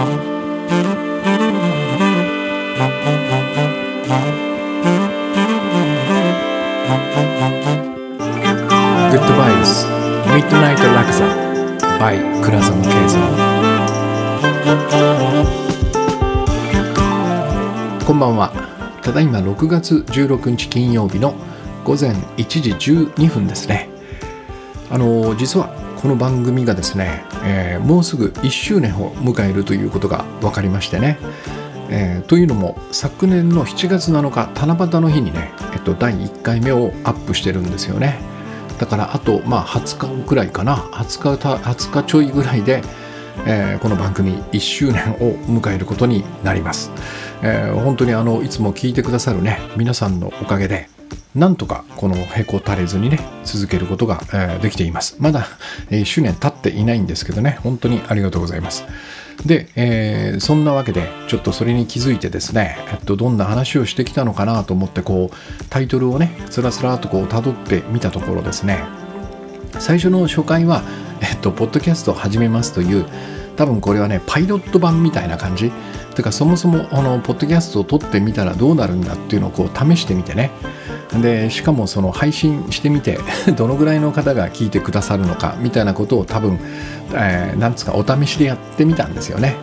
グッドバイブスミッドナイトラクザ by 倉園慶三こんばんはただいま6月16日金曜日の午前1時12分ですね。あの実はこの番組がですね、えー、もうすぐ1周年を迎えるということが分かりましてね、えー、というのも昨年の7月7日七夕の日にね、えっと、第1回目をアップしてるんですよね。だからあとまあ20日くらいかな。20日 ,20 日ちょいぐらいで、えー、この番組1周年を迎えることになります、えー、本当にあのいつも聞いてくださるね皆さんのおかげでなんとかこのへこたれずにね続けることが、え、できています。まだ、えー、1周年経っていないんですけどね本当にありがとうございます。で、えー、そんなわけでちょっとそれに気づいてですね、えっと、どんな話をしてきたのかなと思ってこうタイトルをねつらつらとこう辿ってみたところですね。最初の初回は、えっと、ポッドキャストを始めますという多分これはねパイロット版みたいな感じてかそもそもあのポッドキャストを撮ってみたらどうなるんだっていうのをこう試してみてねでしかもその配信してみて どのぐらいの方が聞いてくださるのかみたいなことを多分、えー、なんつうかお試しでやってみたんですよね。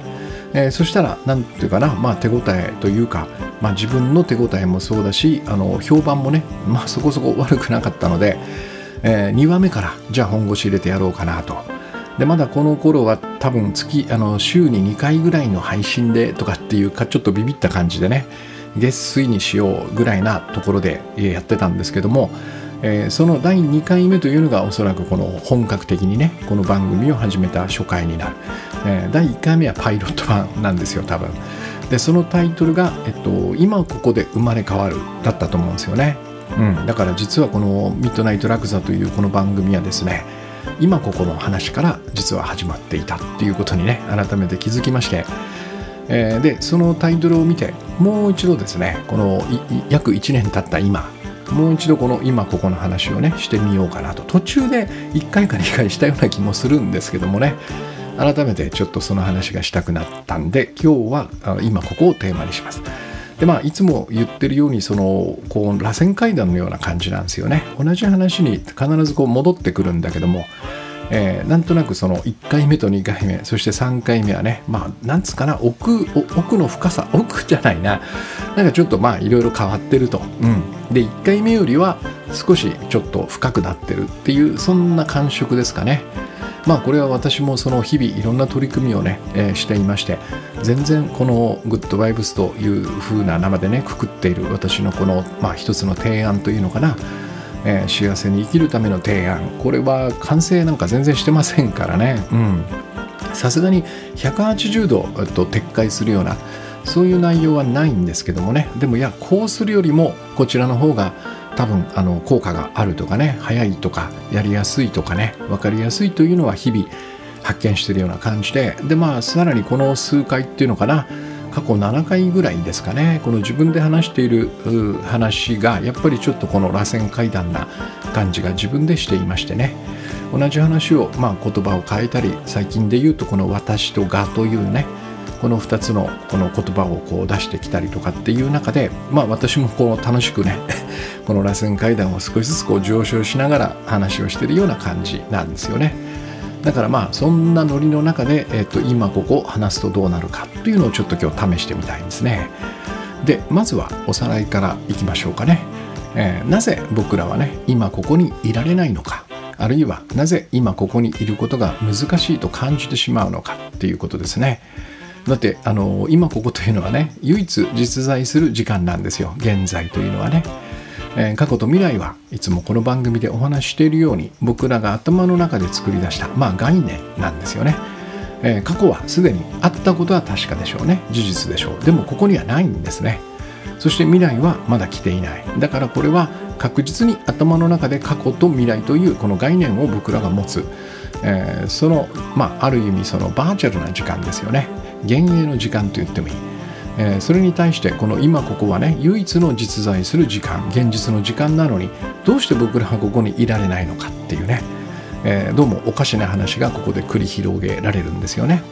えー、そしたら何て言うかな、まあ、手応えというか、まあ、自分の手応えもそうだしあの評判もね、まあ、そこそこ悪くなかったので、えー、2話目からじゃあ本腰入れてやろうかなと。でまだこの頃は多分月あの週に2回ぐらいの配信でとかっていうかちょっとビビった感じでね月水にしようぐらいなところでやってたんですけども、えー、その第2回目というのがおそらくこの本格的にねこの番組を始めた初回になる、えー、第1回目はパイロット版なんですよ多分。でそのタイトルが、えっと「今ここで生まれ変わる」だったと思うんですよね、うん、だから実はこの「ミッドナイトラクザ」というこの番組はですね今ここの話から実は始まっていたっていうことにね改めて気づきましてえー、でそのタイトルを見てもう一度ですねこの約1年経った今もう一度この今ここの話をねしてみようかなと途中で1回か2回したような気もするんですけどもね改めてちょっとその話がしたくなったんで今日は今ここをテーマにします。でまあいつも言ってるようにそのこう螺旋階段のような感じなんですよね。同じ話に必ずこう戻ってくるんだけどもえー、なんとなくその1回目と2回目そして3回目はねまあなんつうかな奥奥の深さ奥じゃないな。なんかちょっとまあいろいろ変わってると、うん、で1回目よりは少しちょっと深くなってるっていうそんな感触ですかね。まあこれは私もその日々いろんな取り組みをね、えー、していまして全然このグッドバイブスという風な名前でねくくっている私のこのまあ一つの提案というのかな。えー、幸せに生きるための提案。これは完成なんか全然してませんからね。さすがに180度と撤回するようなそういう内容はないんですけどもね。でもいやこうするよりもこちらの方が多分あの効果があるとかね早いとかやりやすいとかね分かりやすいというのは日々発見してるような感じででまあさらにこの数回っていうのかな過去7回ぐらいですかねこの自分で話している話がやっぱりちょっとこの螺旋階段な感じが自分でしていましてね同じ話を、まあ、言葉を変えたり最近で言うとこの「私」と「が」というねこの2つのこの言葉をこう出してきたりとかっていう中でまあ私もこう楽しくね この螺旋階段を少しずつこう上昇しながら話をしてるような感じなんですよね。だからまあそんなノリの中で、えー、と今ここ話すとどうなるかというのをちょっと今日試してみたいんですね。でまずはおさらいからいきましょうかね。えー、なぜ僕らはね今ここにいられないのかあるいはなぜ今ここにいることが難しいと感じてしまうのかっていうことですね。だってあの今ここというのはね唯一実在する時間なんですよ。現在というのはね。えー、過去と未来はいつもこの番組でお話ししているように僕らが頭の中で作り出した、まあ、概念なんですよね。えー、過去はすでにあったことは確かでしょうね。事実でしょう。でもここにはないんですね。そして未来はまだ来ていない。だからこれは確実に頭の中で過去と未来というこの概念を僕らが持つ、えー、その、まあ、ある意味そのバーチャルな時間ですよね。幻影の時間と言ってもいい。えー、それに対してこの今ここはね唯一の実在する時間現実の時間なのにどうして僕らはここにいられないのかっていうね、えー、どうもおかしな話がここで繰り広げられるんですよね。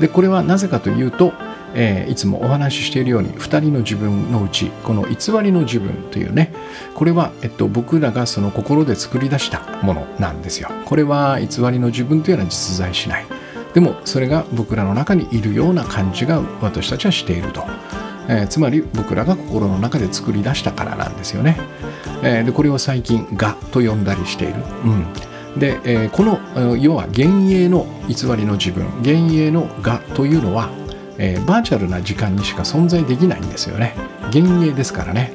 でこれはなぜかというと、えー、いつもお話ししているように2人の自分のうちこの偽りの自分というねこれは、えっと、僕らがその心で作り出したものなんですよ。これは偽りの自分というのは実在しない。でもそれが僕らの中にいるような感じが私たちはしていると、えー、つまり僕らが心の中で作り出したからなんですよね、えー、でこれを最近「が」と呼んだりしている、うん。で、えー、この要は幻影の偽りの自分。幻影の「が」というのは、え、バーチャルな時間にしか存在できないんですよね。幻影ですからね。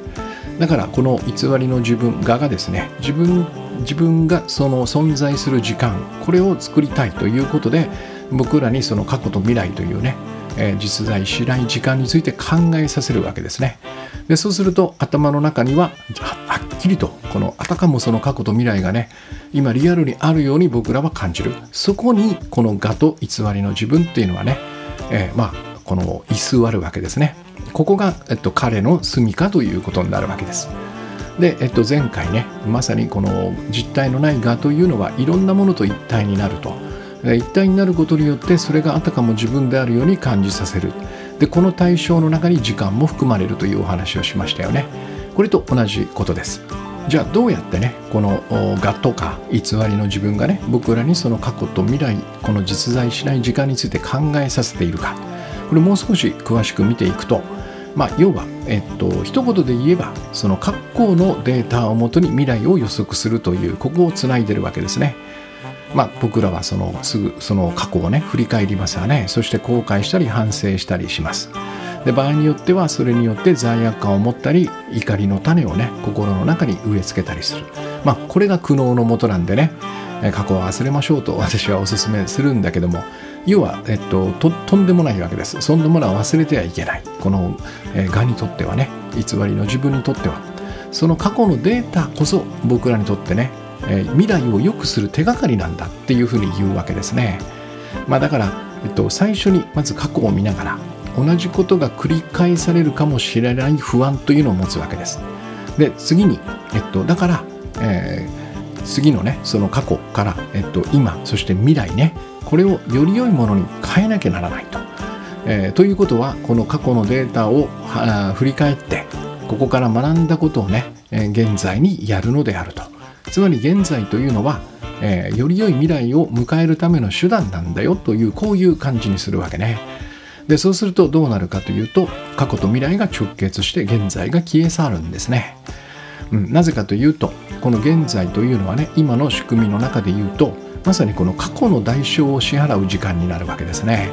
だからこの偽りの自分ががですね自分自分がその存在する時間これを作りたいということで僕らにその過去と未来というね、えー、実在しない時間について考えさせるわけですね。でそうすると頭の中にははっきりとこのあたかもその過去と未来がね今リアルにあるように僕らは感じるそこにこの我と偽りの自分っていうのはね、えー、まあこの居座るわけですね。ここが、えっと、彼の住処ということになるわけです。で、えっと、前回ねまさにこの実体のない我というのはいろんなものと一体になると。一体になることによってそれがあたかも自分であるように感じさせる。でこの対象の中に時間も含まれるというお話をしましたよね。これと同じことです。じゃあどうやってねこの我とか偽りの自分がね僕らにその過去と未来この実在しない時間について考えさせているか。これもう少し詳しく見ていくとまあ、要は、えっと一言で言えばその過去のデータをもとに未来を予測するというここをつないでるわけですね。まあ、僕らはそのすぐその過去をね振り返りますわね。そして後悔したり反省したりします。で場合によってはそれによって罪悪感を持ったり怒りの種をね心の中に植え付けたりする。まあこれが苦悩のもとなんでね過去は忘れましょうと私はお勧めするんだけども要は、えっと、ととんでもないわけです。そんなものは忘れてはいけない。この、えー、がにとってはね偽りの自分にとっては。その過去のデータこそ僕らにとってねえ未来を良くする手がかりなんだっていうふうに言うわけですね。まあ、だから、えっと、最初にまず過去を見ながら同じことが繰り返されるかもしれない不安というのを持つわけです。で次に、えっと、だから、えー、次のねその過去から、えっと、今そして未来ねこれをより良いものに変えなきゃならないと。えー、ということはこの過去のデータを振り返ってここから学んだことをね、え、現在にやるのであると。つまり現在というのは、えー、より良い未来を迎えるための手段なんだよというこういう感じにするわけね。でそうするとどうなるかというと過去と未来が直結して現在が消え去るんですね。うん、なぜかというとこの現在というのはね今の仕組みの中で言うとまさにこの過去の代償を支払う時間になるわけですね。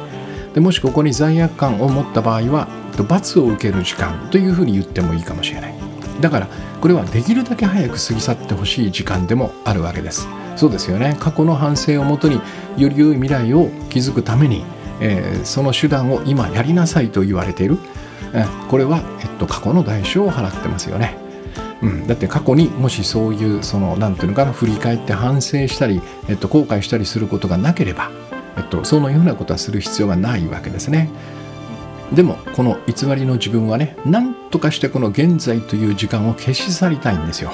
でもしここに罪悪感を持った場合は罰を受ける時間というふうに言ってもいいかもしれない。だからこれはできるだけ早く過ぎ去ってほしい時間でもあるわけです。そうですよね。過去の反省をもとにより良い未来を築くために、えー、その手段を今やりなさいと言われている、えー、これは、えっと、過去の代償を払ってますよね。うん、だって過去にもしそういうその何て言うのかな振り返って反省したり、えっと、後悔したりすることがなければ、えっと、そのようなことはする必要がないわけですね。でもこの偽りの自分はね何とかしてこの現在という時間を消し去りたいんですよ。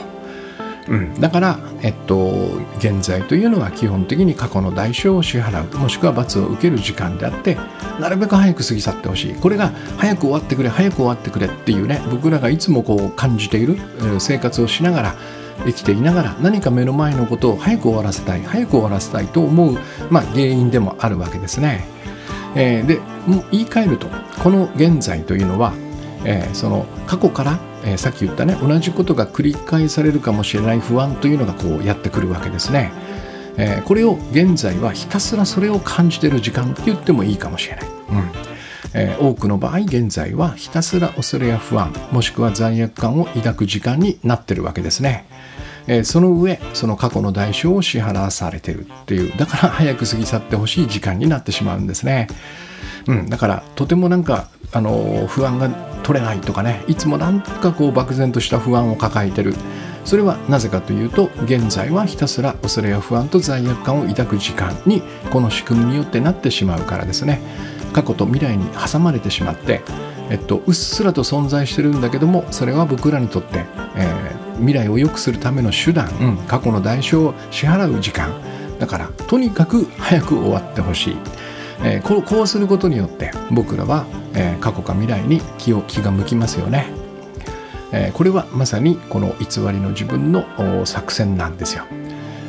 うん、だから、えっと、現在というのは基本的に過去の代償を支払うもしくは罰を受ける時間であってなるべく早く過ぎ去ってほしいこれが早く終わってくれ早く終わってくれっていうね僕らがいつもこう感じている生活をしながら生きていながら何か目の前のことを早く終わらせたい早く終わらせたいと思う、まあ、原因でもあるわけですね。えー、で言い換えるとこの現在というのは、えー、その過去から、えー、さっき言ったね同じことが繰り返されるかもしれない不安というのがこうやってくるわけですね。えこれを現在はひたすらそれを感じてる時間って言ってもいいかもしれない。うんえ多くの場合現在はひたすら恐れや不安もしくは罪悪感を抱く時間になってるわけですね。えー、その上その過去の代償を支払わされてるっていうだから早く過ぎ去ってほしい時間になってしまうんですね。うん、だからとてもなんかあの不安が取れないとかねいつもなんかこう漠然とした不安を抱えてるそれはなぜかというと現在はひたすら恐れや不安と罪悪感を抱く時間にこの仕組みによってなってしまうからですね過去と未来に挟まれてしまって、えっと、うっすらと存在してるんだけどもそれは僕らにとって、えー、未来を良くするための手段、うん、過去の代償を支払う時間。だからとにかく早く終わってほしい。えー、こうこうすることによって僕らは、えー、過去か未来に気を気が向きますよね、えー、これはまさにこの偽りの自分の作戦なんですよ、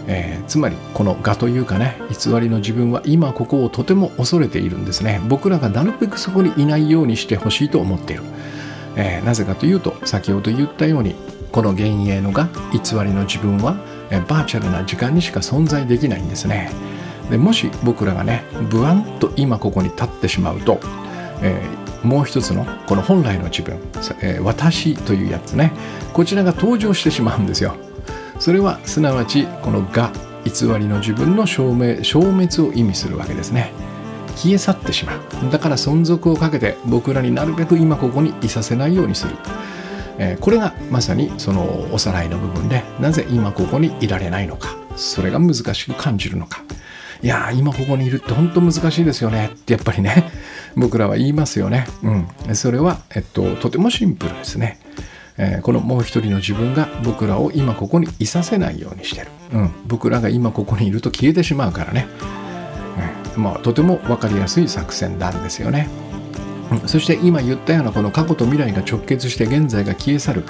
えー、つまりこの我というかね偽りの自分は今ここをとても恐れているんですね。僕らがなるべくそこにいないようにしてほしいと思っている、えー、なぜかというと先ほど言ったようにこの幻影のが偽りの自分は、バーチャルな時間にしか存在できないんですね。でもし僕らがねブワンと今ここに立ってしまうと、えー、もう一つのこの本来の自分、えー、私というやつねこちらが登場してしまうんですよ。それはすなわちこのが偽りの自分の消滅消滅を意味するわけですね。消え去ってしまう。だから存続をかけて僕らになるべく今ここにいさせないようにする、えー、これがまさにそのおさらいの部分でなぜ今ここにいられないのかそれが難しく感じるのか。いや今ここにいるって本当難しいですよね。ってやっぱりね 僕らは言いますよね。うん、それは、えっと、とてもシンプルですね。えー、このもう一人の自分が僕らを今ここにいさせないようにしてる、うん、僕らが今ここにいると消えてしまうからね、うん。まあ、とても分かりやすい作戦なんですよね、そして今言ったようなこの過去と未来が直結して現在が消え去る。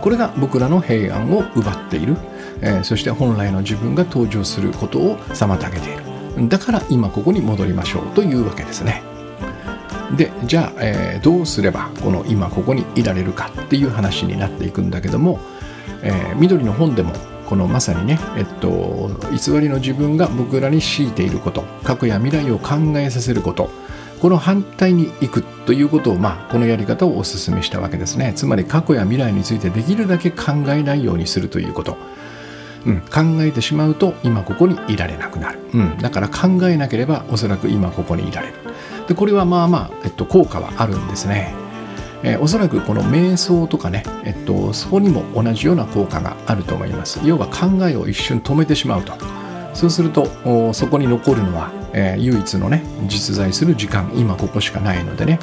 これが僕らの平安を奪っている、えー、そして本来の自分が登場することを妨げている。だから今ここに戻りましょうというわけですね。でじゃあ、えー、どうすればこの今ここにいられるかっていう話になっていくんだけども、えー、緑の本でもこのまさにね、えっと、偽りの自分が僕らに強いていること過去や未来を考えさせることこの反対に行くということを、まあ、このやり方をお勧めしたわけですねつまり過去や未来についてできるだけ考えないようにするということ、うん、考えてしまうと今ここにいられなくなる、うん、だから考えなければおそらく今ここにいられるでこれはまあまあ、えっと、効果はあるんですね。えー、おそらくこの瞑想とかね、えっと、そこにも同じような効果があると思います。要は考えを一瞬止めてしまうと。そうするとそこに残るのは、えー、唯一のね実在する時間今ここしかないのでね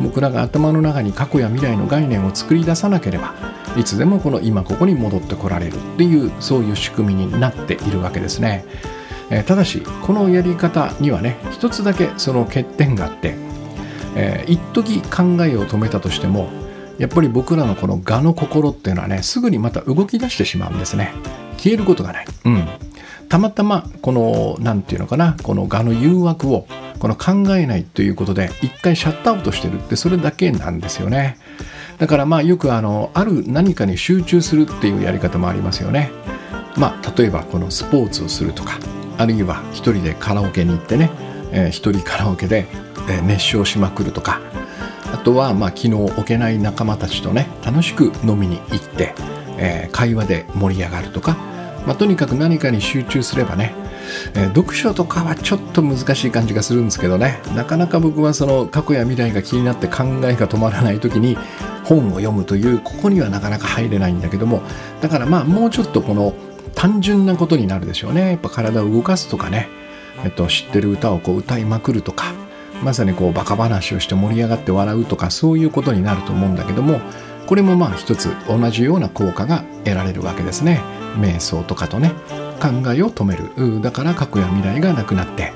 僕らが頭の中に過去や未来の概念を作り出さなければいつでもこの今ここに戻ってこられるっていうそういう仕組みになっているわけですね。えただしこのやり方にはね一つだけその欠点があって、えー、一時考えを止めたとしてもやっぱり僕らのこの我の心っていうのはねすぐにまた動き出してしまうんですね。消えることがない、うん、たまたまこの何て言うのかなこの我の誘惑をこの考えないということで一回シャットアウトしてるってそれだけなんですよね。だからまあよくあのある何かに集中するっていうやり方もありますよね。まあ例えばこのスポーツをするとかあるいは一人でカラオケに行ってね、えー、一人カラオケで、熱唱しまくるとかあとはまあ気の置けない仲間たちとね楽しく飲みに行って、えー、会話で盛り上がるとか、まあ、とにかく何かに集中すればね、えー、読書とかはちょっと難しい感じがするんですけどね。なかなか僕はその過去や未来が気になって考えが止まらない時に本を読むというここにはなかなか入れないんだけども。だからまあもうちょっとこの単純なことになるでしょうね。やっぱ体を動かすとかね、えっと、知ってる歌をこう歌いまくるとか。まさにこうバカ話をして盛り上がって笑うとかそういうことになると思うんだけども。これもまあ一つ同じような効果が得られるわけですね。瞑想とかとね考えを止める。だから過去や未来がなくなって。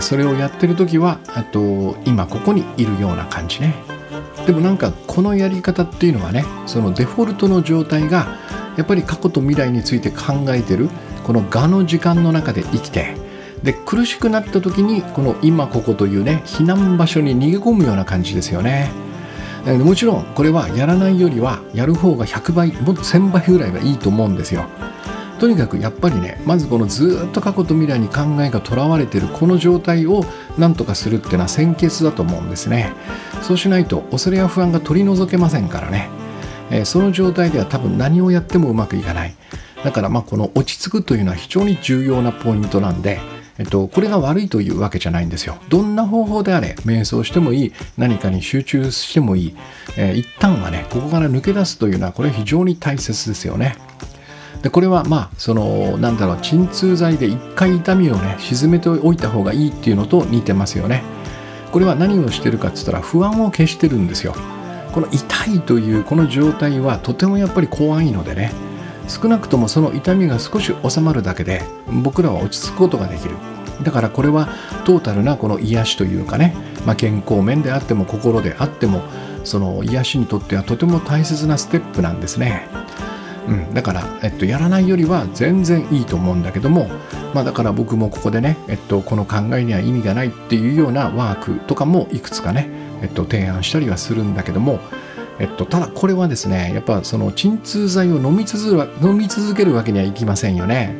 それをやってる時はあと今ここにいるような感じね。でもなんかこのやり方っていうのはねそのデフォルトの状態がやっぱり過去と未来について考えてるこの我の時間の中で生きてで苦しくなった時にこの今ここというね避難場所に逃げ込むような感じですよね。もちろんこれはやらないよりはやる方が100倍もっと1000倍ぐらいはいいと思うんですよ。とにかくやっぱりねまずこのずっと過去と未来に考えがとらわれてるこの状態を何とかするっていうのは先決だと思うんですね。そうしないと恐れや不安が取り除けませんからね。えその状態では多分何をやってもうまくいかない。だからまあこの落ち着くというのは非常に重要なポイントなんで、えっと、これが悪いというわけじゃないんですよ。どんな方法であれ瞑想してもいい何かに集中してもいい、えー、一旦はねここから抜け出すというのはこれ非常に大切ですよね。でこれはまあそのなんだろう鎮痛剤で一回痛みをね沈めておいた方がいいっていうのと似てますよね。これは何をしてるかっつったら不安を消してるんですよ。この痛いというこの状態はとてもやっぱり怖いのでね少なくともその痛みが少し収まるだけで僕らは落ち着くことができるだからこれはトータルなこの癒しというかね、まあ、健康面であっても心であってもその癒しにとってはとても大切なステップなんですね。うん、だから、えっと、やらないよりは全然いいと思うんだけども、まあ、だから僕もここでね、えっと、この考えには意味がないっていうようなワークとかもいくつかね、えっと、提案したりはするんだけども、えっと、ただこれはですねやっぱその鎮痛剤を飲み続飲み続けるわけにはいきませんよね。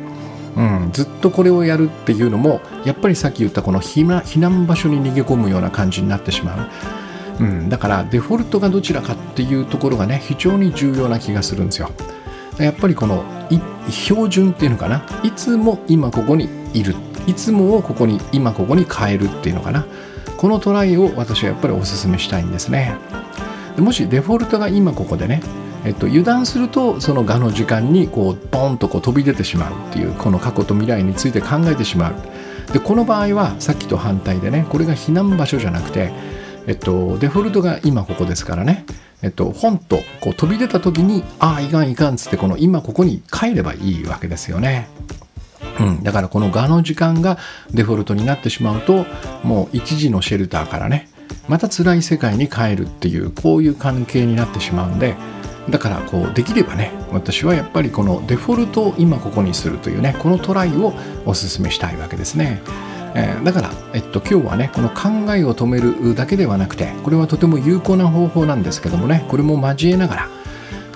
うん、ずっとこれをやるっていうのもやっぱりさっき言ったこの避難場所に逃げ込むような感じになってしまう。うん、だからデフォルトがどちらかっていうところがね非常に重要な気がするんですよ。やっぱりこの標準っていうのかな？いつも今ここにいるいつもをここに今ここに変えるっていうのかな？このトライを私はやっぱりお勧めしたいんですねもしデフォルトが今ここでねえっと、油断するとその我の時間にこうボンとこう飛び出てしまうっていうこの過去と未来について考えてしまうでこの場合はさっきと反対でねこれが避難場所じゃなくてえっと、デフォルトが今ここですからね、えっと、本とこう飛び出た時にああいかんいかんつってこの今ここに帰ればいいわけですよね。うん、だからこの我の時間がデフォルトになってしまうともう一時のシェルターからねまた辛い世界に帰るっていうこういう関係になってしまうんでだからこうできればね私はやっぱりこのデフォルトを今ここにするというねこのトライをお勧めしたいわけですね。えー、だから、えっと、今日はねこの考えを止めるだけではなくてこれはとても有効な方法なんですけどもねこれも交えながら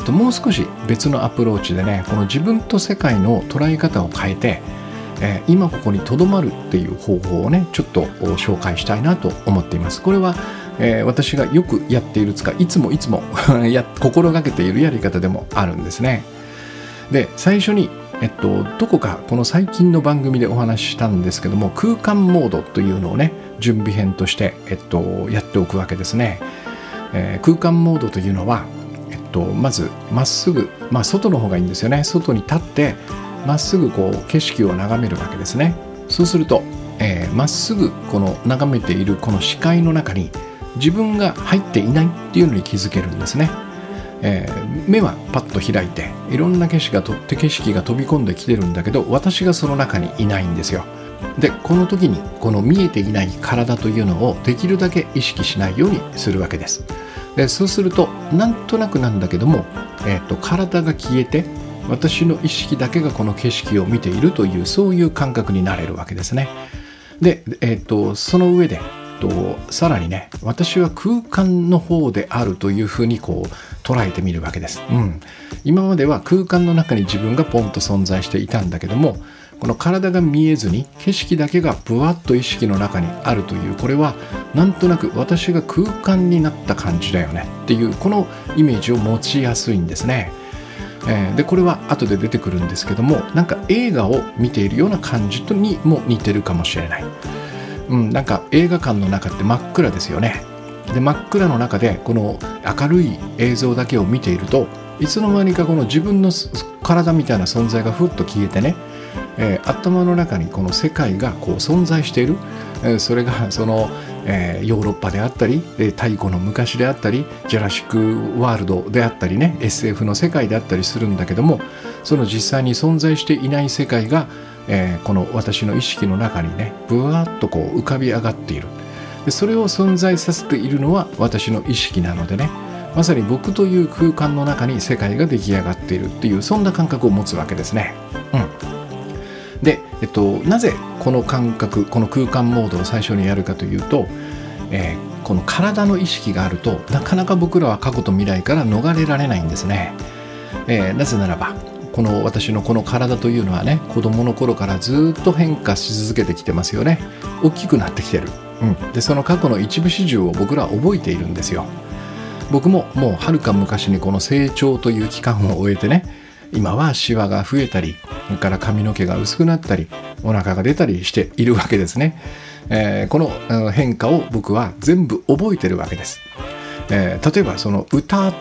ともう少し別のアプローチでねこの自分と世界の捉え方を変えて、えー、今ここにとどまるっていう方法をねちょっと紹介したいなと思っています。これは、えー、私がよくやっているつかいつもいつも や心がけているやり方でもあるんですね。で最初にえっと、どこかこの最近の番組でお話ししたんですけども空間モードというのをね準備編として、えっと、やっておくわけですね、えー、空間モードというのは、えっと、まずまっすぐ、まあ、外の方がいいんですよね。外に立ってまっすぐこう景色を眺めるわけですね。そうするとま、えー、っすぐこの眺めているこの視界の中に自分が入っていないっていうのに気づけるんですね。えー、目はパッと開いていろんな景色がとって景色が飛び込んできてるんだけど私がその中にいないんですよ。でこの時にこの見えていない体というのをできるだけ意識しないようにするわけです。でそうするとなんとなくなんだけども、えーと、体が消えて私の意識だけがこの景色を見ているというそういう感覚になれるわけですね。で、えーとその上でとさらにね私は空間の方であるというふうにこう捉えてみるわけです、うん、今までは空間の中に自分がポンと存在していたんだけどもこの体が見えずに景色だけがぶわっと意識の中にあるというこれはなんとなく私が空間になった感じだよねっていうこのイメージを持ちやすいんですね。えー、でこれは後で出てくるんですけどもなんか映画を見ているような感じとにも似てるかもしれない。うん、なんか映画館の中って真っ暗ですよねで真っ暗の中でこの明るい映像だけを見ているといつの間にかこの自分の体みたいな存在がふっと消えてね、えー、頭の中にこの世界がこう存在している、えー、それがその、えー、ヨーロッパであったり太古の昔であったりジェラシック・ワールドであったりね SF の世界であったりするんだけどもその実際に存在していない世界がえー、この私の意識の中にねぶわっとこう浮かび上がっているでそれを存在させているのは私の意識なのでねまさに僕という空間の中に世界が出来上がっているっていうそんな感覚を持つわけですね。うん、で、えっと、なぜこの感覚この空間モードを最初にやるかというと、えー、この体の意識があるとなかなか僕らは過去と未来から逃れられないんですね。えー、なぜならばこの私のこの体というのはね子供の頃からずっと変化し続けてきてますよね。大きくなってきてる、うん、でその過去の一部始終を僕らは覚えているんですよ。僕ももうはるか昔にこの成長という期間を終えてね今はシワが増えたりそれから髪の毛が薄くなったりお腹が出たりしているわけですね、えー、この変化を僕は全部覚えてるわけです。えー、例えばその歌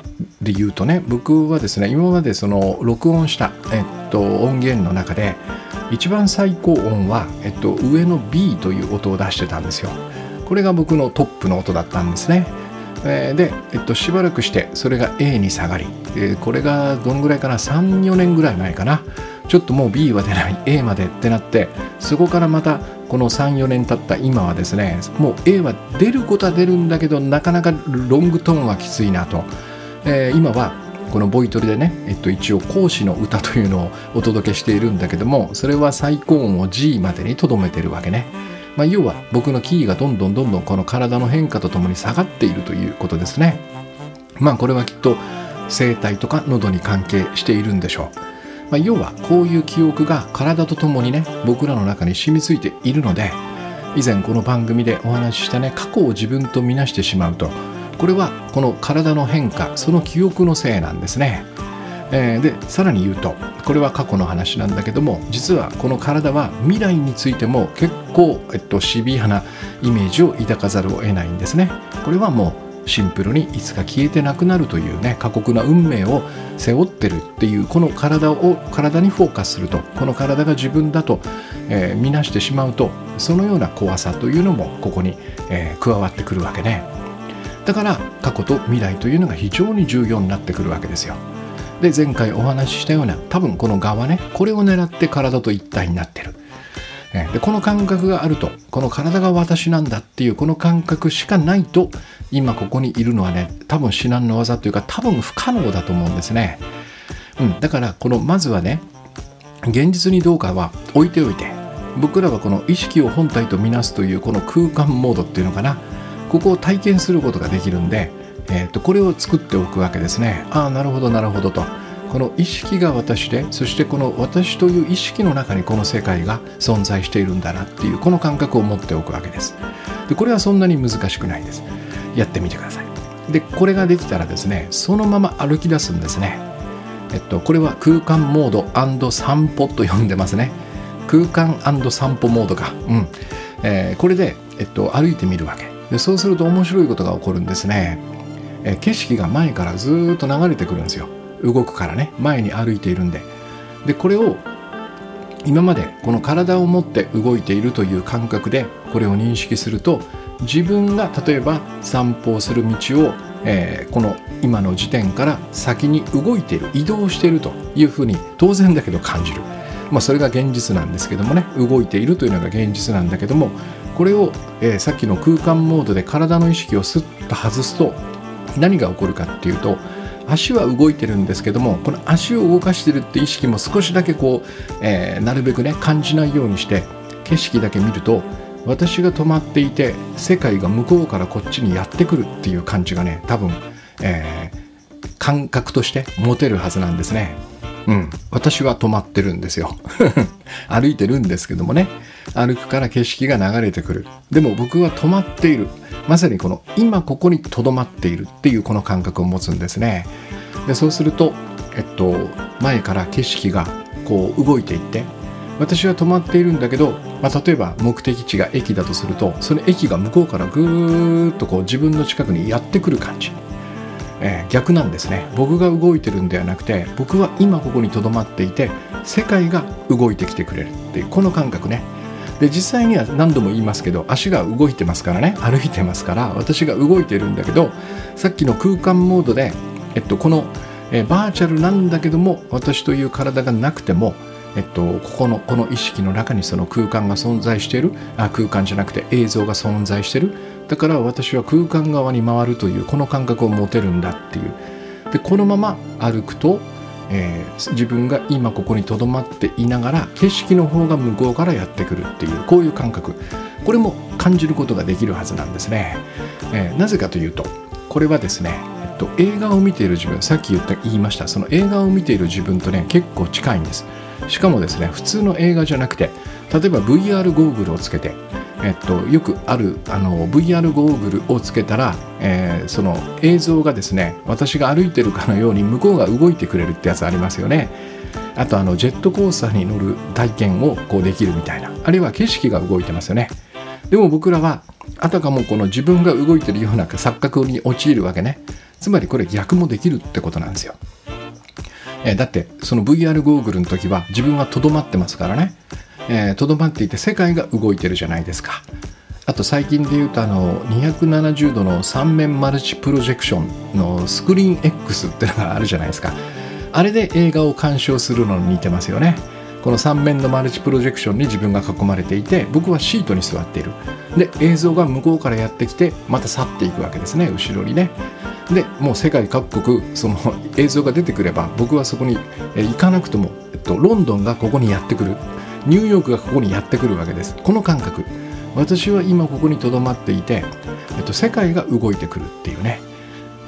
で言うとね僕はですね今までその録音した、えっと、音源の中で一番最高音は、えっと、上の B という音を出してたんですよ。これが僕のトップの音だったんですね、えー、で、えっと、しばらくしてそれが A に下がり、えー、これがどんぐらいかな？34年ぐらい前かな？ちょっともう B は出ない A までってなってそこからまたこの34年経った今はですねもう A は出ることは出るんだけどなかなかロングトーンはきついなと、えー、今はこのボイトレでね、えっと、一応講師の歌というのをお届けしているんだけどもそれは最高音を G までにとどめてるわけね、まあ、要は僕のキーがどんどんどんどんこの体の変化とともに下がっているということですねまあこれはきっと声帯とか喉に関係しているんでしょうまあ、要はこういう記憶が体とともにね僕らの中に染みついているので以前この番組でお話ししたね過去を自分とみなしてしまうとこれはこの体の変化その記憶のせいなんですね。えー、でさらに言うとこれは過去の話なんだけども実はこの体は未来についても結構、えっと、シビアなイメージを抱かざるを得ないんですね。これはもうシンプルにいつか消えてなくなるというね過酷な運命を背負ってるっていうこの体を体にフォーカスするとこの体が自分だと、えー、見なしてしまうとそのような怖さというのもここに、えー、加わってくるわけねだから過去と未来というのが非常に重要になってくるわけですよで前回お話ししたような多分この側ねこれを狙って体と一体になってる。でこの感覚があるとこの体が私なんだっていうこの感覚しかないと今ここにいるのはね多分至難の技というか多分不可能だと思うんですね、うん、だからこのまずはね現実にどうかは置いておいて僕らはこの意識を本体とみなすというこの空間モードっていうのかな。ここを体験することができるんで、えー、とこれを作っておくわけですね。ああなるほどなるほどと。この意識が私でそしてこの私という意識の中にこの世界が存在しているんだなっていうこの感覚を持っておくわけです。でこれはそんなに難しくないです。やってみてください。でこれができたらですねそのまま歩き出すんですね。えっとこれは空間モード散歩と呼んでますね。空間散歩モードか。うん、えー、これで、えっと、歩いてみるわけ。でそうすると面白いことが起こるんですね、え、景色が前からずっと流れてくるんですよ。動くからね。前に歩いているんで。でこれを今までこの体を持って動いているという感覚でこれを認識すると自分が例えば散歩をする道を、えー、この今の時点から先に動いている移動しているというふうに当然だけど感じる、まあ、それが現実なんですけどもね。動いているというのが現実なんだけどもこれを、えー、さっきの空間モードで体の意識をスッと外すと何が起こるかっていうと足は動いてるんですけどもこの足を動かしてるって意識も少しだけこう、えー、なるべくね感じないようにして景色だけ見ると私が止まっていて世界が向こうからこっちにやってくるっていう感じがね多分、えー、感覚として持てるはずなんですね。うん、私は止まってるんですよ。歩いてるんですけどもね。歩くから景色が流れてくる。でも僕は止まっている。まさにこの今ここにとどまっているっていうこの感覚を持つんですね。でそうするとえっと前から景色がこう動いていって私は止まっているんだけど、まあ、例えば目的地が駅だとするとその駅が向こうからぐーっとこう自分の近くにやってくる感じ、えー、逆なんですね。僕が動いてるんではなくて僕は今ここにとどまっていて世界が動いてきてくれるっていうこの感覚ね。で実際には何度も言いますけど足が動いてますからね。歩いてますから私が動いてるんだけどさっきの空間モードで、えっと、この、えバーチャルなんだけども私という体がなくてもえっと、ここのこの意識の中にその空間が存在しているあ空間じゃなくて映像が存在しているだから私は空間側に回るというこの感覚を持てるんだっていう。でこのまま歩くとえー、自分が今ここにとどまっていながら景色の方が向こうからやってくるっていうこういう感覚。これも感じることができるはずなんですね、えー、なぜかというとこれはですね、えっと、映画を見ている自分さっき言った言いましたその映画を見ている自分とね結構近いんです。しかもですね普通の映画じゃなくて例えば VR ゴーグルをつけてえっと、よくあるあの VR ゴーグルをつけたら、えー、その映像がですね私が歩いてるかのように向こうが動いてくれるってやつありますよね。あとあのジェットコースターに乗る体験をこうできるみたいな。あるいは景色が動いてますよね。でも僕らはあたかもこの自分が動いてるような錯覚に陥るわけね。つまりこれ逆もできるってことなんですよ。えだってその VR ゴーグルの時は自分はとどまってますからね。とど、えー、まっていて世界が動いてるじゃないですか。あと最近で言うとあの270度の3面マルチプロジェクションのスクリーン X っていうのがあるじゃないですか。あれで映画を鑑賞するのに似てますよね。この3面のマルチプロジェクションに自分が囲まれていて僕はシートに座っている。で映像が向こうからやってきてまた去っていくわけですね後ろにね。でもう世界各国その映像が出てくれば僕はそこに行かなくとも、えっと、ロンドンがここにやってくる。ニューヨークがここにやってくるわけです。この感覚。私は今ここにとどまっていて、えっと、世界が動いてくるっていうね。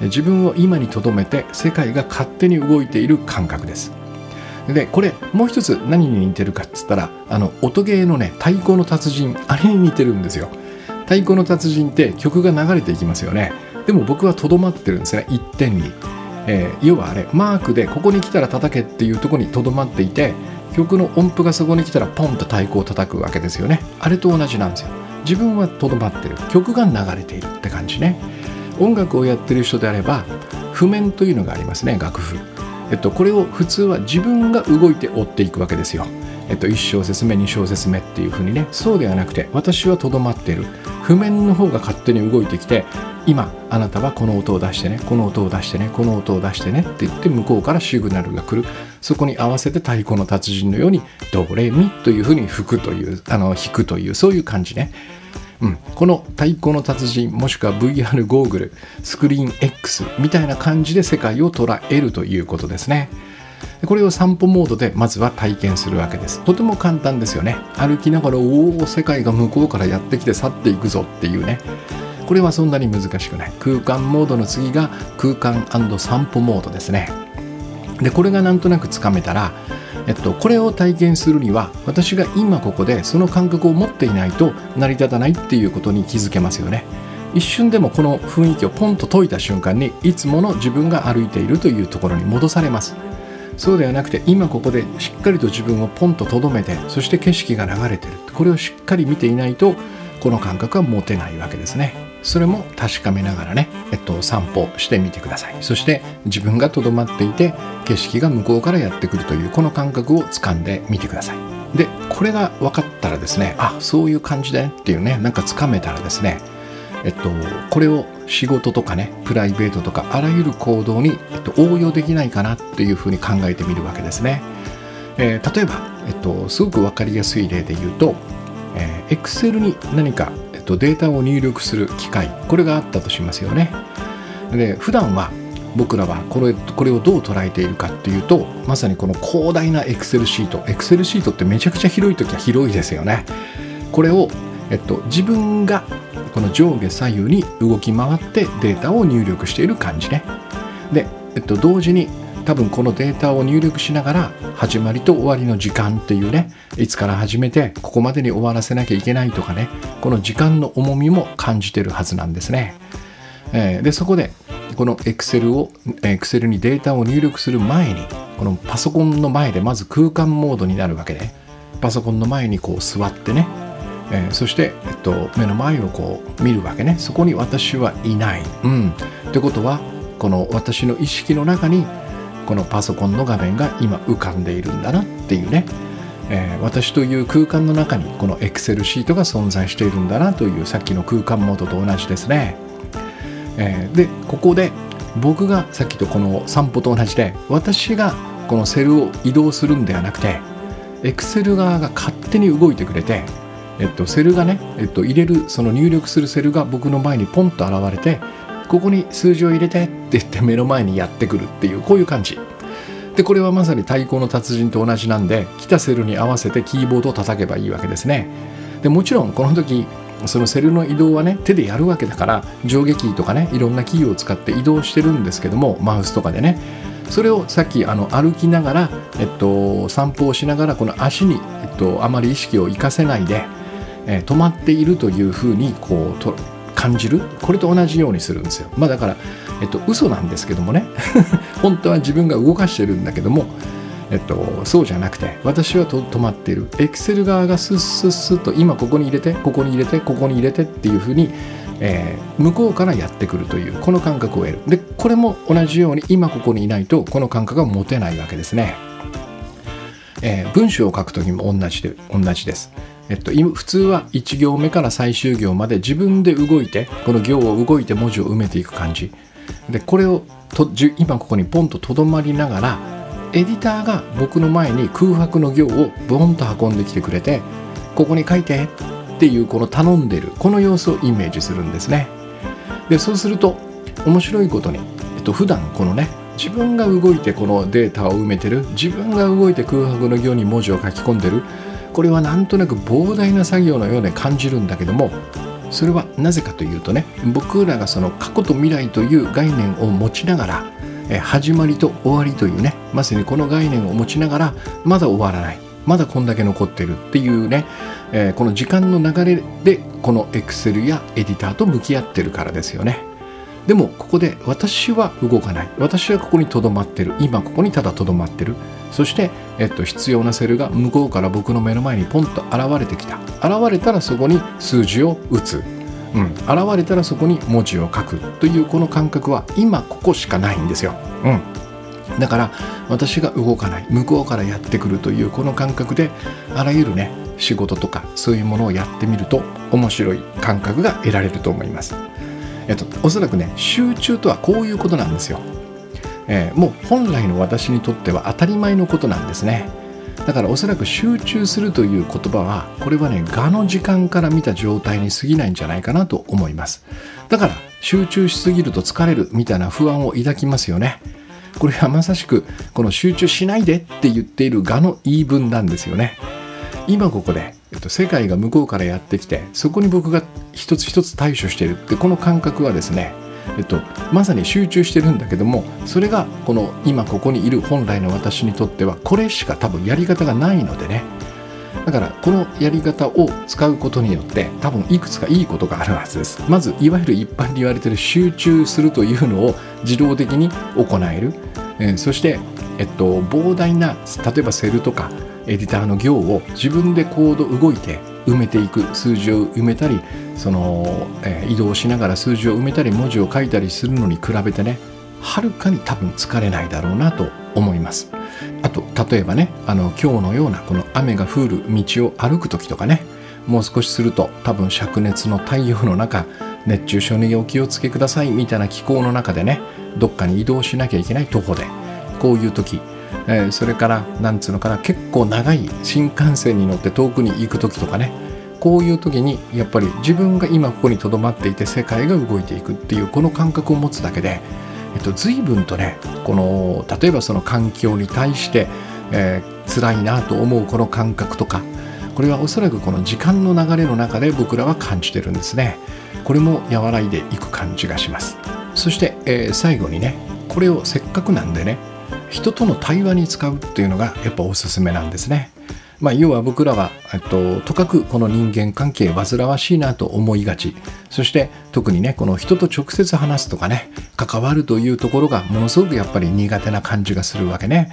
自分を今にとどめて世界が勝手に動いている感覚です。でこれもう一つ何に似てるかっつったらあの音ゲーのね太鼓の達人あれに似てるんですよ。太鼓の達人って曲が流れていきますよね。でも僕はとどまってるんですね。一点に、えー、要はあれマークでここに来たら叩けっていうとこにとどまっていて曲の音符がそこに来たらポンと太鼓を叩くわけですよね。あれと同じなんですよ。自分はとどまってる。曲が流れているって感じね。音楽をやってる人であれば譜面というのがありますね楽譜。えっと、これを普通は自分が動いて追っていくわけですよ。えっと、1小節目2小節目っていうふうにね。そうではなくて私はとどまってる。譜面の方が勝手に動いてきて今あなたはこの音を出してねこの音を出してねこの音を出してねって言って向こうからシグナルが来る。そこに合わせて太鼓の達人のようにドレミというふうに吹くというあの弾くというそういう感じね。うん、この太鼓の達人もしくは VR ゴーグルスクリーン X みたいな感じで世界を捉えるということですね。これを散歩モードでまずは体験するわけです。とても簡単ですよね。歩きながらおお世界が向こうからやってきて去っていくぞっていうね。これはそんなに難しくない。空間モードの次が空間散歩モードですね。でこれがなんとなくつかめたらえっと、これを体験するには私が今ここでその感覚を持っていないと成り立たないっていうことに気づけますよね。一瞬でもこの雰囲気をポンと解いた瞬間にいつもの自分が歩いているというところに戻されます。そうではなくて今ここでしっかりと自分をポンととどめてそして景色が流れてる。これをしっかり見ていないとこの感覚は持てないわけですね。それも確かめながらね、えっと、散歩してみてください。そして自分がとどまっていて景色が向こうからやってくるというこの感覚をつかんでみてください。でこれが分かったらですねあそういう感じだねっていうねなんかつかめたらですねえっと、これを仕事とかねプライベートとかあらゆる行動に、えっと、応用できないかなっていうふうに考えてみるわけですね、えー、例えば、えっと、すごく分かりやすい例で言うと、えー、Excel に何かえっとデータを入力する機械これがあったとしますよね。で普段は僕らはこれこれをどう捉えているかっていうとまさにこの広大な Excel シート。Excel シートってめちゃくちゃ広い時は広いですよね。これを、えっと、自分がこの上下左右に動き回ってデータを入力している感じねで、えっと、同時に多分このデータを入力しながら始まりと終わりの時間っていうねいつから始めてここまでに終わらせなきゃいけないとかねこの時間の重みも感じてるはずなんですね。えー、でそこでこの Excel を Excel にデータを入力する前にこのパソコンの前でまず空間モードになるわけでパソコンの前にこう座ってね、えー、そして、えっと、目の前をこう見るわけね。そこに私はいない。うん、ってことはこの私の意識の中にこのパソコンの画面が今浮かんでいるんだなっていうね、えー、私という空間の中にこの Excel シートが存在しているんだなというさっきの空間モードと同じですね、えー、でここで僕がさっきとこの散歩と同じで私がこのセルを移動するんではなくて Excel 側が勝手に動いてくれてえっと、セルがね、えっと、入れるその入力するセルが僕の前にポンと現れてここに数字を入れてって言って目の前にやってくるっていうこういう感じ。でこれはまさに太鼓の達人と同じなんで来たセルに合わせてキーボードを叩けばいいわけですね。でもちろんこの時そのセルの移動はね手でやるわけだから上下キーとかねいろんなキーを使って移動してるんですけどもマウスとかでね。それをさっきあの歩きながら、えっと、散歩をしながらこの足に、えっと、あまり意識を生かせないで、えー、止まっているというふうにこうと感じる。これと同じようにするんですよ。まあだからえっと嘘なんですけどもね。本当は自分が動かしてるんだけどもえっと、そうじゃなくて私はと止まっている。エクセル側がスッスッスッと今ここに入れてここに入れてここに入れてっていうふうに、えー、向こうからやってくるというこの感覚を得る。でこれも同じように今ここにいないとこの感覚が持てないわけですね、えー、文章を書く時も同じで同じです。えっと、普通は1行目から最終行まで自分で動いてこの行を動いて文字を埋めていく感じ。でこれをと今ここにポンととどまりながらエディターが僕の前に空白の行をボンと運んできてくれてここに書いてっていうこの頼んでるこの様子をイメージするんですね。でそうすると面白いことに、えっと、普段このね自分が動いてこのデータを埋めてる自分が動いて空白の行に文字を書き込んでるこれはなんとなく膨大な作業のように感じるんだけどもそれはなぜかというとね僕らがその過去と未来という概念を持ちながらえ始まりと終わりというねまさにこの概念を持ちながらまだ終わらない。まだこんだけ残ってるっていうね、えー、この時間の流れでこの Excel やエディターと向き合ってるからですよね。でもここで私は動かない。私はここにとどまってる。今ここにただとどまってる。そして、えっと、必要なセルが向こうから僕の目の前にポンと現れてきた現れたらそこに数字を打つうん、現れたらそこに文字を書くというこの感覚は今ここしかないんですよ。うん、だから私が動かない向こうからやってくるというこの感覚であらゆるね仕事とかそういうものをやってみると面白い感覚が得られると思います。えっと、おそらくね集中とはこういうことなんですよ。えー、もう本来の私にとっては当たり前のことなんですね。だからおそらく集中するという言葉はこれはね我の時間から見た状態に過ぎないんじゃないかなと思います。だから集中しすぎると疲れるみたいな不安を抱きますよね。これはまさしくこの集中しないでって言っている我の言い分なんですよね。今ここで、えっと、世界が向こうからやってきてそこに僕が一つ一つ対処しているってこの感覚はですねえっと、まさに集中してるんだけどもそれがこの今ここにいる本来の私にとってはこれしか多分やり方がないのでね。だからこのやり方を使うことによって多分いくつかいいことがあるはずです。まずいわゆる一般に言われてる集中するというのを自動的に行える、えー、そして、えっと、膨大な例えばセルとかエディターの行を自分でコード動いて埋めていく数字を埋めたりその、えー、移動しながら数字を埋めたり文字を書いたりするのに比べてねはるかに多分疲れないだろうなと思います。あと例えばねあの今日のようなこの雨が降る道を歩く時とかねもう少しすると多分灼熱の太陽の中熱中症にお気をつけくださいみたいな気候の中でねどっかに移動しなきゃいけない徒歩でこういう時えー、それからなんつうのかな結構長い新幹線に乗って遠くに行く時とかねこういう時にやっぱり自分が今ここにとどまっていて世界が動いていくっていうこの感覚を持つだけで、えっと、随分とねこの例えばその環境に対して、えー、辛いなと思うこの感覚とかこれはおそらくこの時間の流れの中で僕らは感じてるんですねこれも和らいでいく感じがしますそして、えー、最後にねこれをせっかくなんでね人との対話に使うっていうのがやっぱおすすめなんですね。まあ、要は僕らは、と、とかくこの人間関係煩わしいなと思いがち。そして特にねこの人と直接話すとかね関わるというところがものすごくやっぱり苦手な感じがするわけね。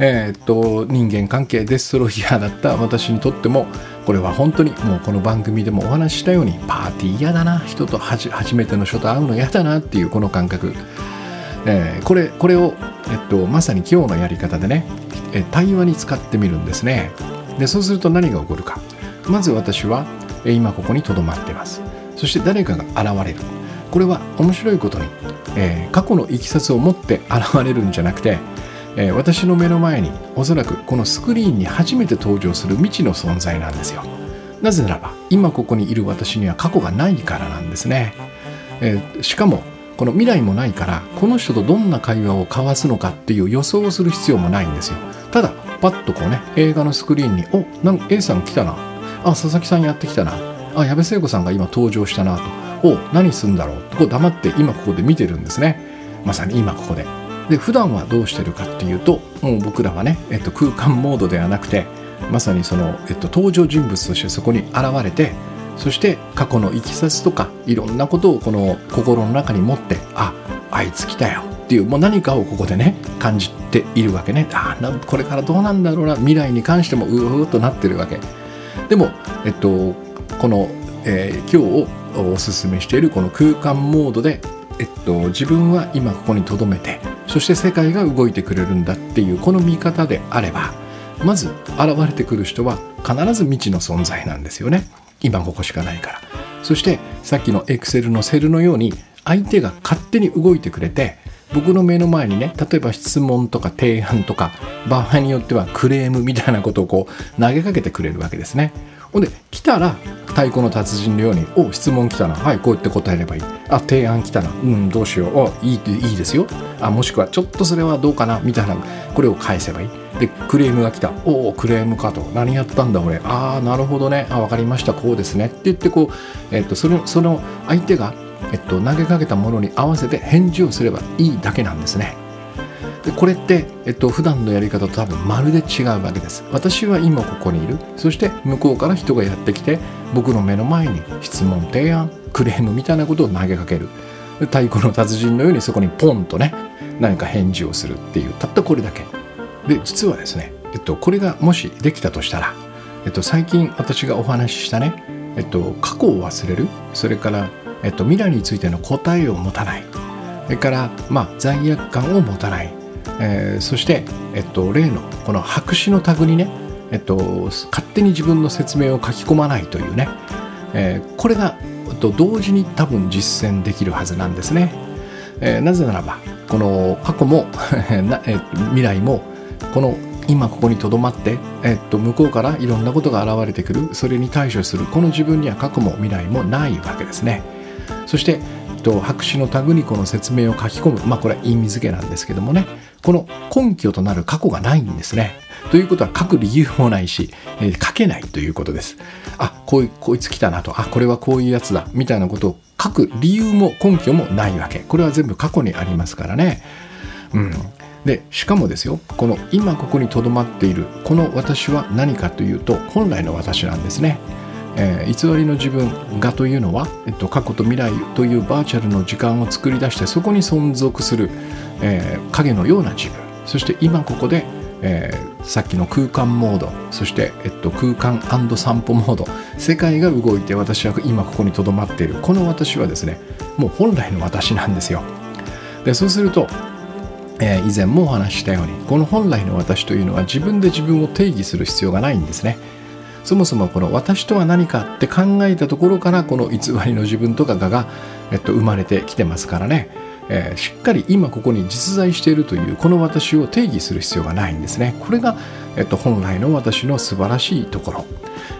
えー、っと人間関係デストロイヤーだった私にとってもこれは本当にもうこの番組でもお話ししたようにパーティー嫌だな人と初めての人と会うの嫌だなっていうこの感覚。えー、これこれを、えっと、まさに今日のやり方でね、え対話に使ってみるんですね。でそうすると何が起こるか。まず私は、今ここにとどまってます。そして誰かが現れる。これは面白いことに、えー、過去のいきさつを持って現れるんじゃなくて、えー、私の目の前におそらくこのスクリーンに初めて登場する未知の存在なんですよ。なぜならば今ここにいる私には過去がないからなんですね、えー、しかもこの未来もないからこの人とどんな会話を交わすのかっていう予想をする必要もないんですよ。ただパッとこうね映画のスクリーンに「おなん A さん来たな」「あ佐々木さんやってきたな」「あ矢部聖子さんが今登場したな」と「お何すんだろう」とこう黙って今ここで見てるんですね。まさに今ここで。で普段はどうしてるかっていうともう僕らはね、えっと、空間モードではなくてまさにその、えっと、登場人物としてそこに現れてそして過去のいきさつとかいろんなことをこの心の中に持ってああいつ来たよ。っていうもう何かをここでね感じているわけね。あなこれからどうなんだろうな。未来に関してもうーっとなってるわけ。でもえっとこの、えー、今日をおすすめしているこの空間モードでえっと、自分は今ここに留めてそして世界が動いてくれるんだっていうこの見方であればまず現れてくる人は必ず未知の存在なんですよね。今ここしかないから。そしてさっきのエクセルのセルのように相手が勝手に動いてくれて僕の目の前にね例えば質問とか提案とか場合によってはクレームみたいなことをこう投げかけてくれるわけですね。ほんで来たら太鼓の達人のように「お質問来たな。はいこうやって答えればいい」あ提案来たな。うんどうしよう。おいいいいですよ。あもしくはちょっとそれはどうかな？みたいなこれを返せばいい。でクレームが来た。おおクレームかと。何やったんだ俺？ああなるほどね。あ分かりました。こうですね。って言ってこう、えっと、そのその相手が、えっと、投げかけたものに合わせて返事をすればいいだけなんですね。でこれって、えっと普段のやり方と多分まるで違うわけです。私は今ここにいる。そして向こうから人がやってきて僕の目の前に質問提案クレームみたいなことを投げかける。太鼓の達人のようにそこにポンとね何か返事をするっていう。たったこれだけ。で実はですね、えっと、これがもしできたとしたら、えっと、最近私がお話ししたね、えっと、過去を忘れる。それから、えっと、未来についての答えを持たない。それから、まあ、罪悪感を持たない。えー、そして、えっと、例のこの白紙のタグにね、えっと、勝手に自分の説明を書き込まないというね、えー、これが、えっと、同時に多分実践できるはずなんですね。えー、なぜならばこの過去も な、え未来もこの今ここにとどまって、えっと、向こうからいろんなことが現れてくる。それに対処する。この自分には過去も未来もないわけですね。そしてと白紙のタグにこの説明を書き込むまあこれは意味付けなんですけどもねこの根拠となる過去がないんですね。ということは書く理由もないし、えー、書けないということです。あこいこいつ来たなとあこれはこういうやつだみたいなことを書く理由も根拠もないわけこれは全部過去にありますからね。うん、でしかもですよこの今ここにとどまっているこの私は何かというと本来の私なんですね。えー、偽りの自分がというのは、えっと、過去と未来というバーチャルの時間を作り出してそこに存続する、えー、影のような自分。そして今ここで、えー、さっきの空間モードそして、えっと、空間散歩モード世界が動いて私は今ここにとどまっている。この私はですねもう本来の私なんですよ。でそうするとえー、以前もお話ししたようにこの本来の私というのは自分で自分を定義する必要がないんですね。そもそもこの私とは何かって考えたところからこの偽りの自分とかが、えっと、生まれてきてますからね、えー、しっかり今ここに実在しているというこの私を定義する必要がないんですね。これが、えっと、本来の私の素晴らしいところ、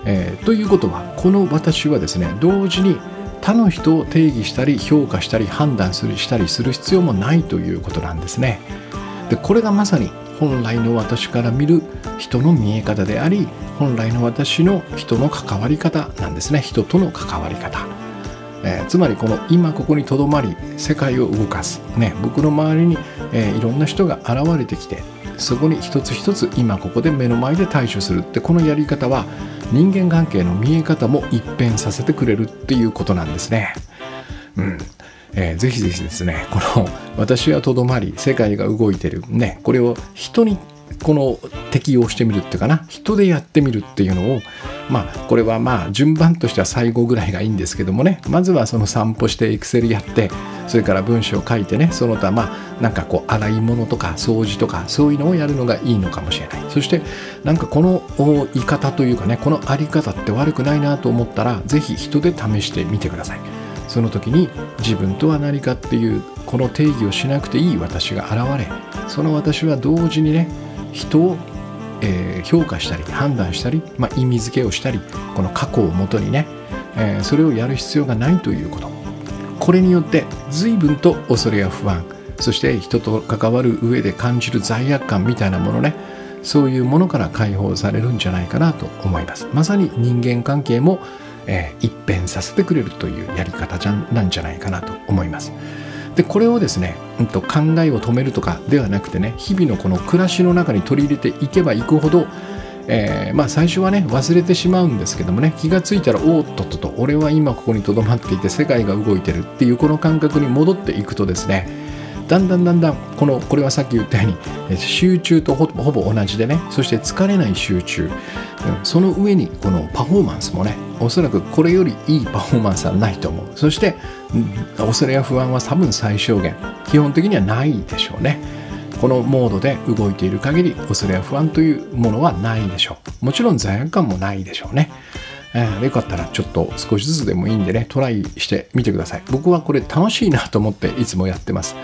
えー、ということはこの私はですね同時に他の人を定義したり評価したり判断するしたりする必要もないということなんですね。でこれがまさに本来の私から見る人の見え方であり本来の私の人の関わり方なんですね。人との関わり方、えー、つまりこの今ここにとどまり世界を動かす、ね、僕の周りに、えー、いろんな人が現れてきてそこに一つ一つ今ここで目の前で対処する。ってこのやり方は人間関係の見え方も一変させてくれるっていうことなんですね。うん。えー、ぜひぜひですねこの私はとどまり世界が動いてる。ねこれを人にこの適用してみるっていうかな人でやってみるっていうのをまあこれはまあ順番としては最後ぐらいがいいんですけどもねまずはその散歩してエクセルやってそれから文章を書いてねその他まあなんかこう洗い物とか掃除とかそういうのをやるのがいいのかもしれない。そしてなんかこの言い方というかねこのあり方って悪くないなと思ったら是非人で試してみてください。その時に自分とは何かっていうこの定義をしなくていい私が現れその私は同時にね人を、えー、評価したり判断したり、まあ、意味付けをしたりこの過去をもとにね、えー、それをやる必要がないということ。これによって随分と恐れや不安そして人と関わる上で感じる罪悪感みたいなものねそういうものから解放されるんじゃないかなと思います。まさに人間関係も、えー、一変させてくれるというやり方じゃなんじゃないかなと思います。でこれをですね、うん、と考えを止めるとかではなくてね日々のこの暮らしの中に取り入れていけばいくほどえー、まあ最初はね忘れてしまうんですけどもね気がついたらおっとっとと俺は今ここにとどまっていて世界が動いてるっていうこの感覚に戻っていくとですねだんだんだんだんこのこれはさっき言ったように集中とほぼ同じでねそして疲れない集中。その上にこのパフォーマンスもねおそらくこれよりいいパフォーマンスはないと思う。そして恐れや不安は多分最小限。基本的にはないでしょうね。このモードで動いている限り恐れや不安というものはないでしょう。もちろん罪悪感もないでしょうね。えー、よかったらちょっと少しずつでもいいんでねトライしてみてください。僕はこれ楽しいなと思っていつもやってます。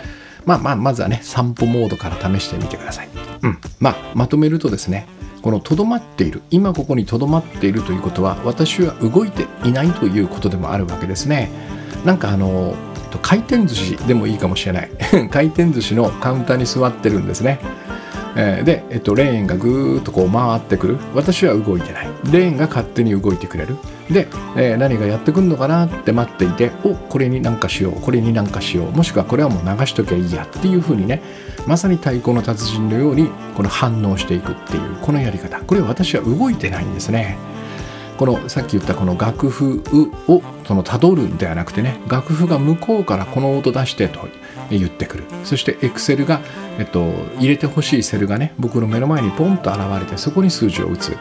まあまあまずはね散歩モードから試してみてください、うん。まあ、まとめるとですねこのとどまっている今ここにとどまっているということは私は動いていないということでもあるわけですね。なんかあの回転寿司でもいいかもしれない。回転寿司のカウンターに座ってるんですね。えー、で、えっと、レーンがぐーっとこう回ってくる。私は動いてない。レーンが勝手に動いてくれる。で、えー、何がやってくんのかなって待っていておこれになんかしようこれになんかしようもしくはこれはもう流しときゃいいやっていうふうにねまさに太鼓の達人のようにこの反応していくっていうこのやり方。これ私は動いてないんですね。このさっき言ったこの楽譜をその辿るんではなくてね楽譜が向こうからこの音出してと言ってくる。そしてエクセルが、えっと、入れてほしいセルがね僕の目の前にポンと現れてそこに数字を打つ。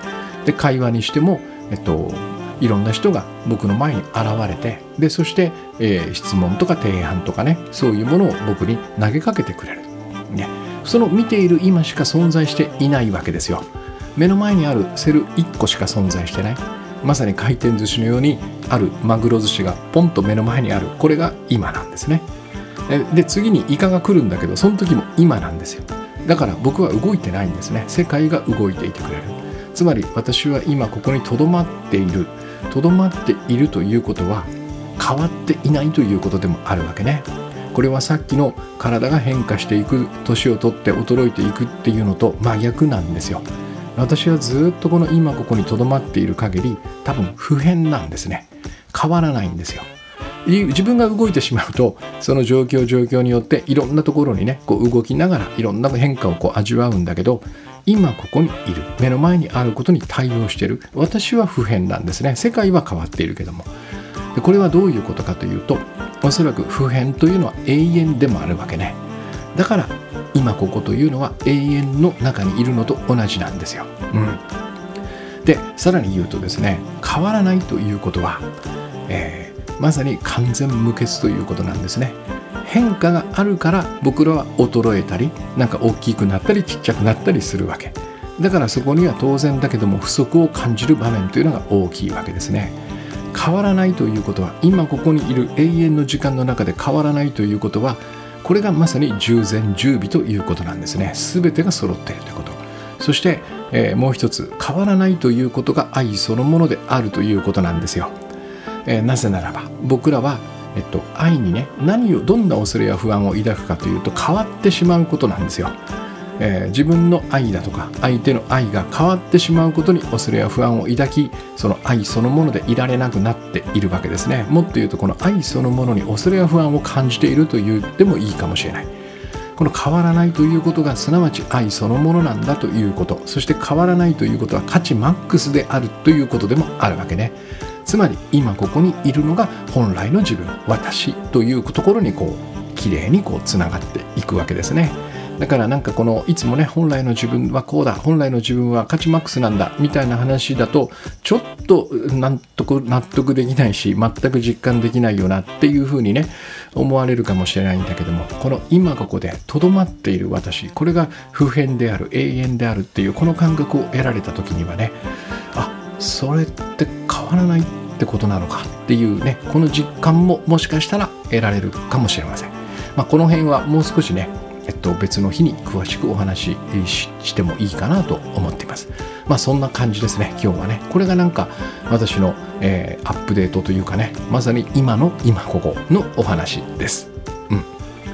で会話にしても、えっと、いろんな人が僕の前に現れてでそして、えー、質問とか提案とかねそういうものを僕に投げかけてくれる、ね、その見ている今しか存在していないわけですよ。目の前にあるセル1個しか存在してない。まさに回転寿司のようにあるマグロ寿司がポンと目の前にある。これが今なんですね。で次にイカが来るんだけどその時も今なんですよ。だから僕は動いてないんですね。世界が動いていてくれる。つまり私は今ここにとどまっている。とどまっているということは変わっていないということでもあるわけね。これはさっきの体が変化していく年を取って衰えていくっていうのと真逆なんですよ。私はずっとこの今ここにとどまっている限り多分不変なんですね。変わらないんですよ。自分が動いてしまうとその状況状況によっていろんなところにねこう動きながらいろんな変化をこう味わうんだけど今ここにいる。目の前にあることに対応している。私は不変なんですね。世界は変わっているけども。でこれはどういうことかというとおそらく普遍というのは永遠でもあるわけね。だから今ここというのは永遠の中にいるのと同じなんですよ、うん、でさらに言うとですね変わらないということは、えーまさに完全無欠ということなんですね。変化があるから僕らは衰えたりなんか大きくなったりちっちゃくなったりするわけ。だからそこには当然だけども不足を感じる場面というのが大きいわけですね。変わらないということは今ここにいる永遠の時間の中で変わらないということはこれがまさに従前従備ということなんですね。全てが揃っているということ。そして、えー、もう一つ変わらないということが愛そのものであるということなんですよ。えー、なぜならば僕らは、えっと、愛にね何をどんな恐れや不安を抱くかというと変わってしまうことなんですよ。えー、自分の愛だとか相手の愛が変わってしまうことに恐れや不安を抱きその愛そのものでいられなくなっているわけですね。もっと言うとこの愛そのものに恐れや不安を感じていると言ってもいいかもしれない。この変わらないということがすなわち愛そのものなんだということ。そして変わらないということは価値マックスであるということでもあるわけね。つまり今ここにいるのが本来の自分私というところにこう綺麗にこうつながっていくわけですね。だからなんかこのいつもね本来の自分はこうだ本来の自分は価値マックスなんだみたいな話だとちょっと納得納得できないし 全く実感できないよなっていうふうにね思われるかもしれないんだけどもこの今ここでとどまっている私これが普遍である永遠であるっていうこの感覚を得られた時にはねあそれって変わらないってことなのかっていうねこの実感ももしかしたら得られるかもしれません、まあ、この辺はもう少しねえっと、別の日に詳しくお話ししてもいいかなと思っています。まあそんな感じですね、今日はね。これがなんか私の、えー、アップデートというかね、まさに今の今ここのお話です。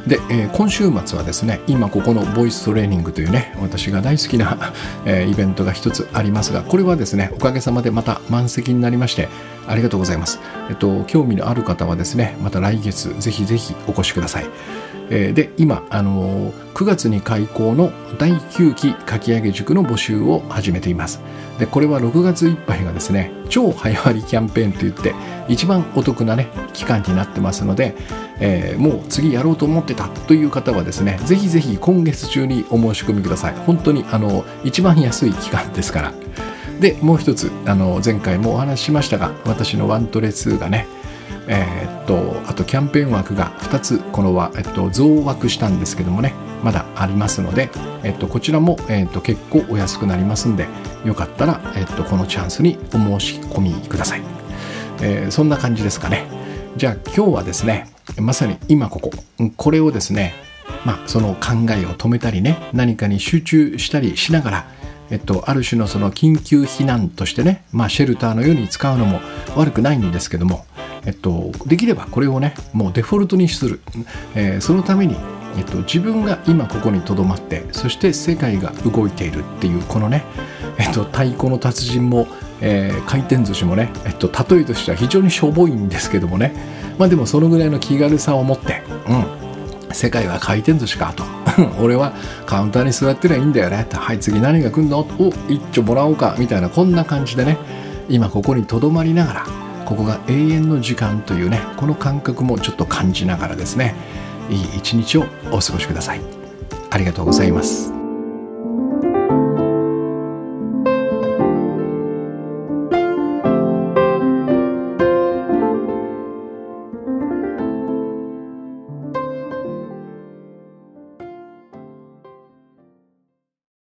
で、えー、今週末はですね今ここのボイストレーニングというね私が大好きな、えー、イベントが一つありますがこれはですねおかげさまでまた満席になりましてありがとうございます、えっと、興味のある方はですねまた来月ぜひぜひお越しくださいで今、あの9月に開校の第9期書き上げ塾の募集を始めています。でこれは6月いっぱいがですね超早割キャンペーンといって一番お得なね期間になってますので、えー、もう次やろうと思ってたという方はですねぜひぜひ今月中にお申し込みください。本当にあの一番安い期間ですから。でもう一つあの前回もお話ししましたが私のワントレ2がねえー、っとあとキャンペーン枠が2つこのは、えっと、増枠したんですけどもねまだありますので、えっと、こちらも、えっと、結構お安くなりますんでよかったら、えっと、このチャンスにお申し込みください、えー、そんな感じですかね。じゃあ今日はですねまさに今こここれをですねまあ、その考えを止めたりね何かに集中したりしながら、えっと、ある種のその緊急避難としてね、まあ、シェルターのように使うのも悪くないんですけども、えっと、できればこれをねもうデフォルトにする、えー、そのために、えっと、自分が今ここにとどまってそして世界が動いているっていうこのね、えっと、太鼓の達人も、えー、回転寿司もね、えっと、例えとしては非常にしょぼいんですけどもね。まあでもそのぐらいの気軽さを持って、うん。世界は回転寿司かと。俺はカウンターに座ってりゃいいんだよね。はい次何が来んの？お一丁もらおうか。みたいなこんな感じでね。今ここにとどまりながらここが永遠の時間というねこの感覚もちょっと感じながらですねいい一日をお過ごしください。ありがとうございます。